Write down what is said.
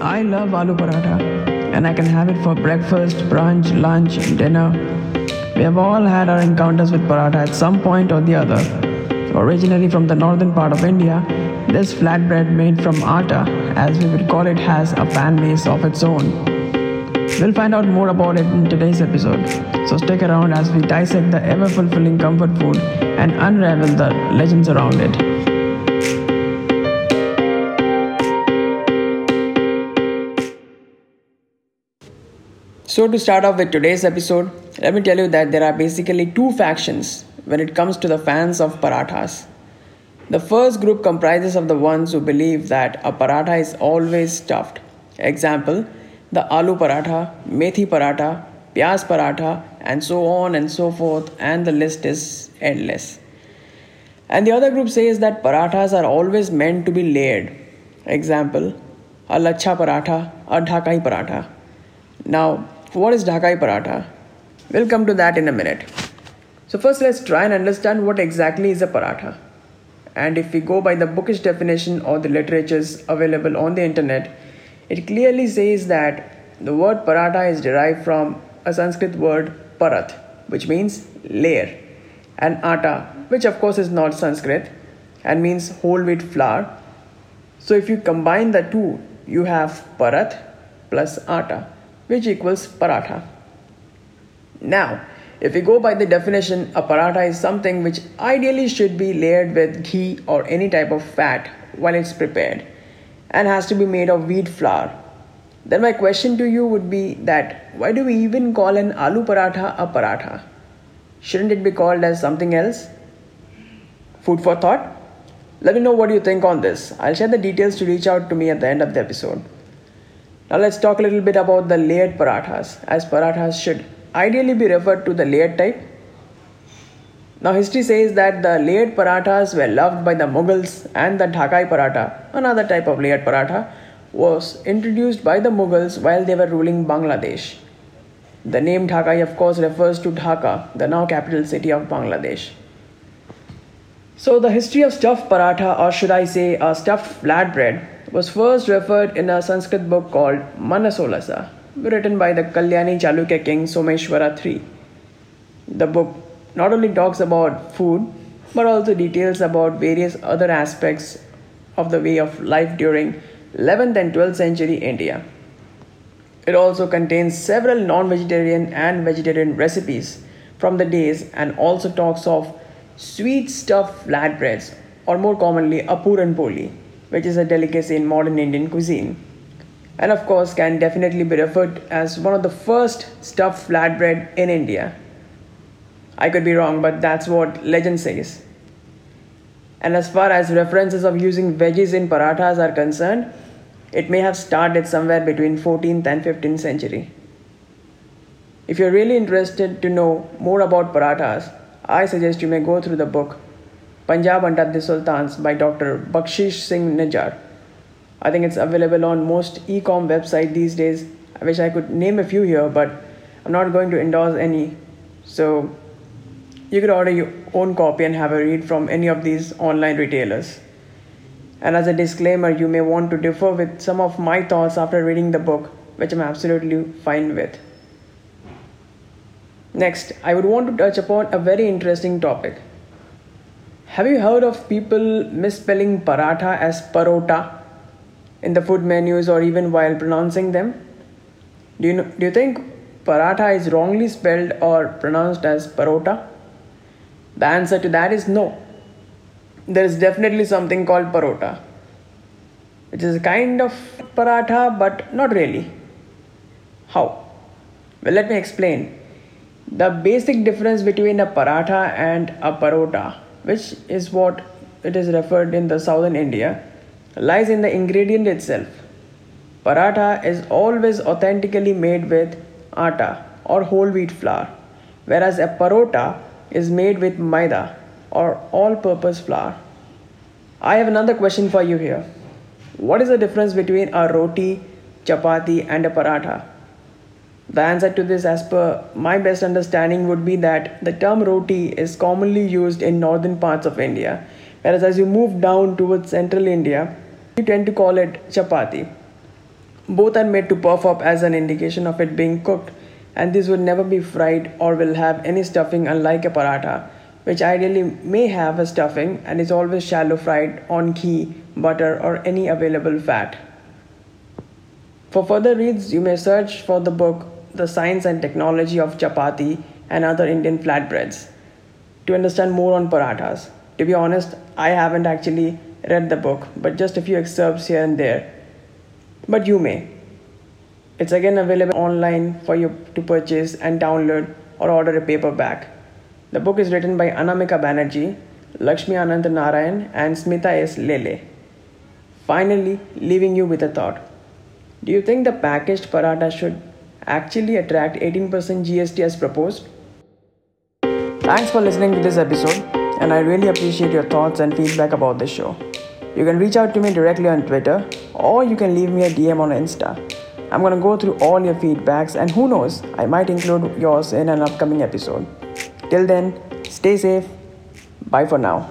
I love aloo paratha and I can have it for breakfast, brunch, lunch, dinner. We have all had our encounters with paratha at some point or the other. Originally from the northern part of India, this flatbread made from atta, as we would call it, has a fan base of its own. We'll find out more about it in today's episode, so stick around as we dissect the ever fulfilling comfort food and unravel the legends around it. So, to start off with today's episode, let me tell you that there are basically two factions when it comes to the fans of parathas. The first group comprises of the ones who believe that a paratha is always stuffed. Example, the aloo paratha, methi paratha, pyaz paratha, and so on and so forth, and the list is endless. And the other group says that parathas are always meant to be layered. Example, a lacha paratha, a dhakai paratha. Now, what is Dhakai paratha? We'll come to that in a minute. So, first, let's try and understand what exactly is a paratha. And if we go by the bookish definition or the literatures available on the internet, it clearly says that the word paratha is derived from a Sanskrit word parat, which means layer, and atta, which of course is not Sanskrit and means whole wheat flour. So, if you combine the two, you have parat plus atta which equals paratha. Now, if we go by the definition, a paratha is something which ideally should be layered with ghee or any type of fat while it's prepared and has to be made of wheat flour. Then my question to you would be that why do we even call an aloo paratha a paratha? Shouldn't it be called as something else? Food for thought? Let me know what you think on this. I'll share the details to reach out to me at the end of the episode. Now let's talk a little bit about the layered parathas, as parathas should ideally be referred to the layered type. Now history says that the layered parathas were loved by the Mughals and the Dhakai paratha, another type of layered paratha, was introduced by the Mughals while they were ruling Bangladesh. The name Dhakai of course refers to Dhaka, the now capital city of Bangladesh. So the history of stuffed paratha or should I say a stuffed flatbread was first referred in a Sanskrit book called Manasollasa, written by the Kalyani Chalukya king Someshwara III. The book not only talks about food but also details about various other aspects of the way of life during 11th and 12th century India. It also contains several non vegetarian and vegetarian recipes from the days and also talks of sweet stuffed flatbreads, or more commonly, a poli which is a delicacy in modern Indian cuisine. And of course, can definitely be referred as one of the first stuffed flatbread in India. I could be wrong, but that's what legend says. And as far as references of using veggies in parathas are concerned, it may have started somewhere between 14th and 15th century. If you're really interested to know more about parathas, I suggest you may go through the book Punjab Under the Sultans by Dr. Bakshish Singh Nijjar. I think it's available on most e-com website these days. I wish I could name a few here, but I'm not going to endorse any. So you could order your own copy and have a read from any of these online retailers. And as a disclaimer, you may want to differ with some of my thoughts after reading the book, which I'm absolutely fine with. Next, I would want to touch upon a very interesting topic have you heard of people misspelling paratha as parota in the food menus or even while pronouncing them? Do you, know, do you think paratha is wrongly spelled or pronounced as parota? The answer to that is no. There is definitely something called parota, which is a kind of paratha but not really. How? Well, let me explain. The basic difference between a paratha and a parota which is what it is referred in the southern India, lies in the ingredient itself. Paratha is always authentically made with atta or whole wheat flour, whereas a parota is made with maida or all purpose flour. I have another question for you here. What is the difference between a roti, chapati, and a paratha? The answer to this, as per my best understanding, would be that the term roti is commonly used in northern parts of India, whereas as you move down towards central India, you tend to call it chapati. Both are made to puff up as an indication of it being cooked, and these would never be fried or will have any stuffing, unlike a paratha, which ideally may have a stuffing and is always shallow fried on ghee, butter, or any available fat. For further reads, you may search for the book The Science and Technology of Chapati and Other Indian Flatbreads to understand more on parathas. To be honest, I haven't actually read the book, but just a few excerpts here and there. But you may. It's again available online for you to purchase and download or order a paperback. The book is written by Anamika Banerjee, Lakshmi Anant Narayan, and Smita S. Lele. Finally, leaving you with a thought. Do you think the packaged paratha should actually attract 18% GST as proposed? Thanks for listening to this episode, and I really appreciate your thoughts and feedback about the show. You can reach out to me directly on Twitter, or you can leave me a DM on Insta. I'm gonna go through all your feedbacks, and who knows, I might include yours in an upcoming episode. Till then, stay safe. Bye for now.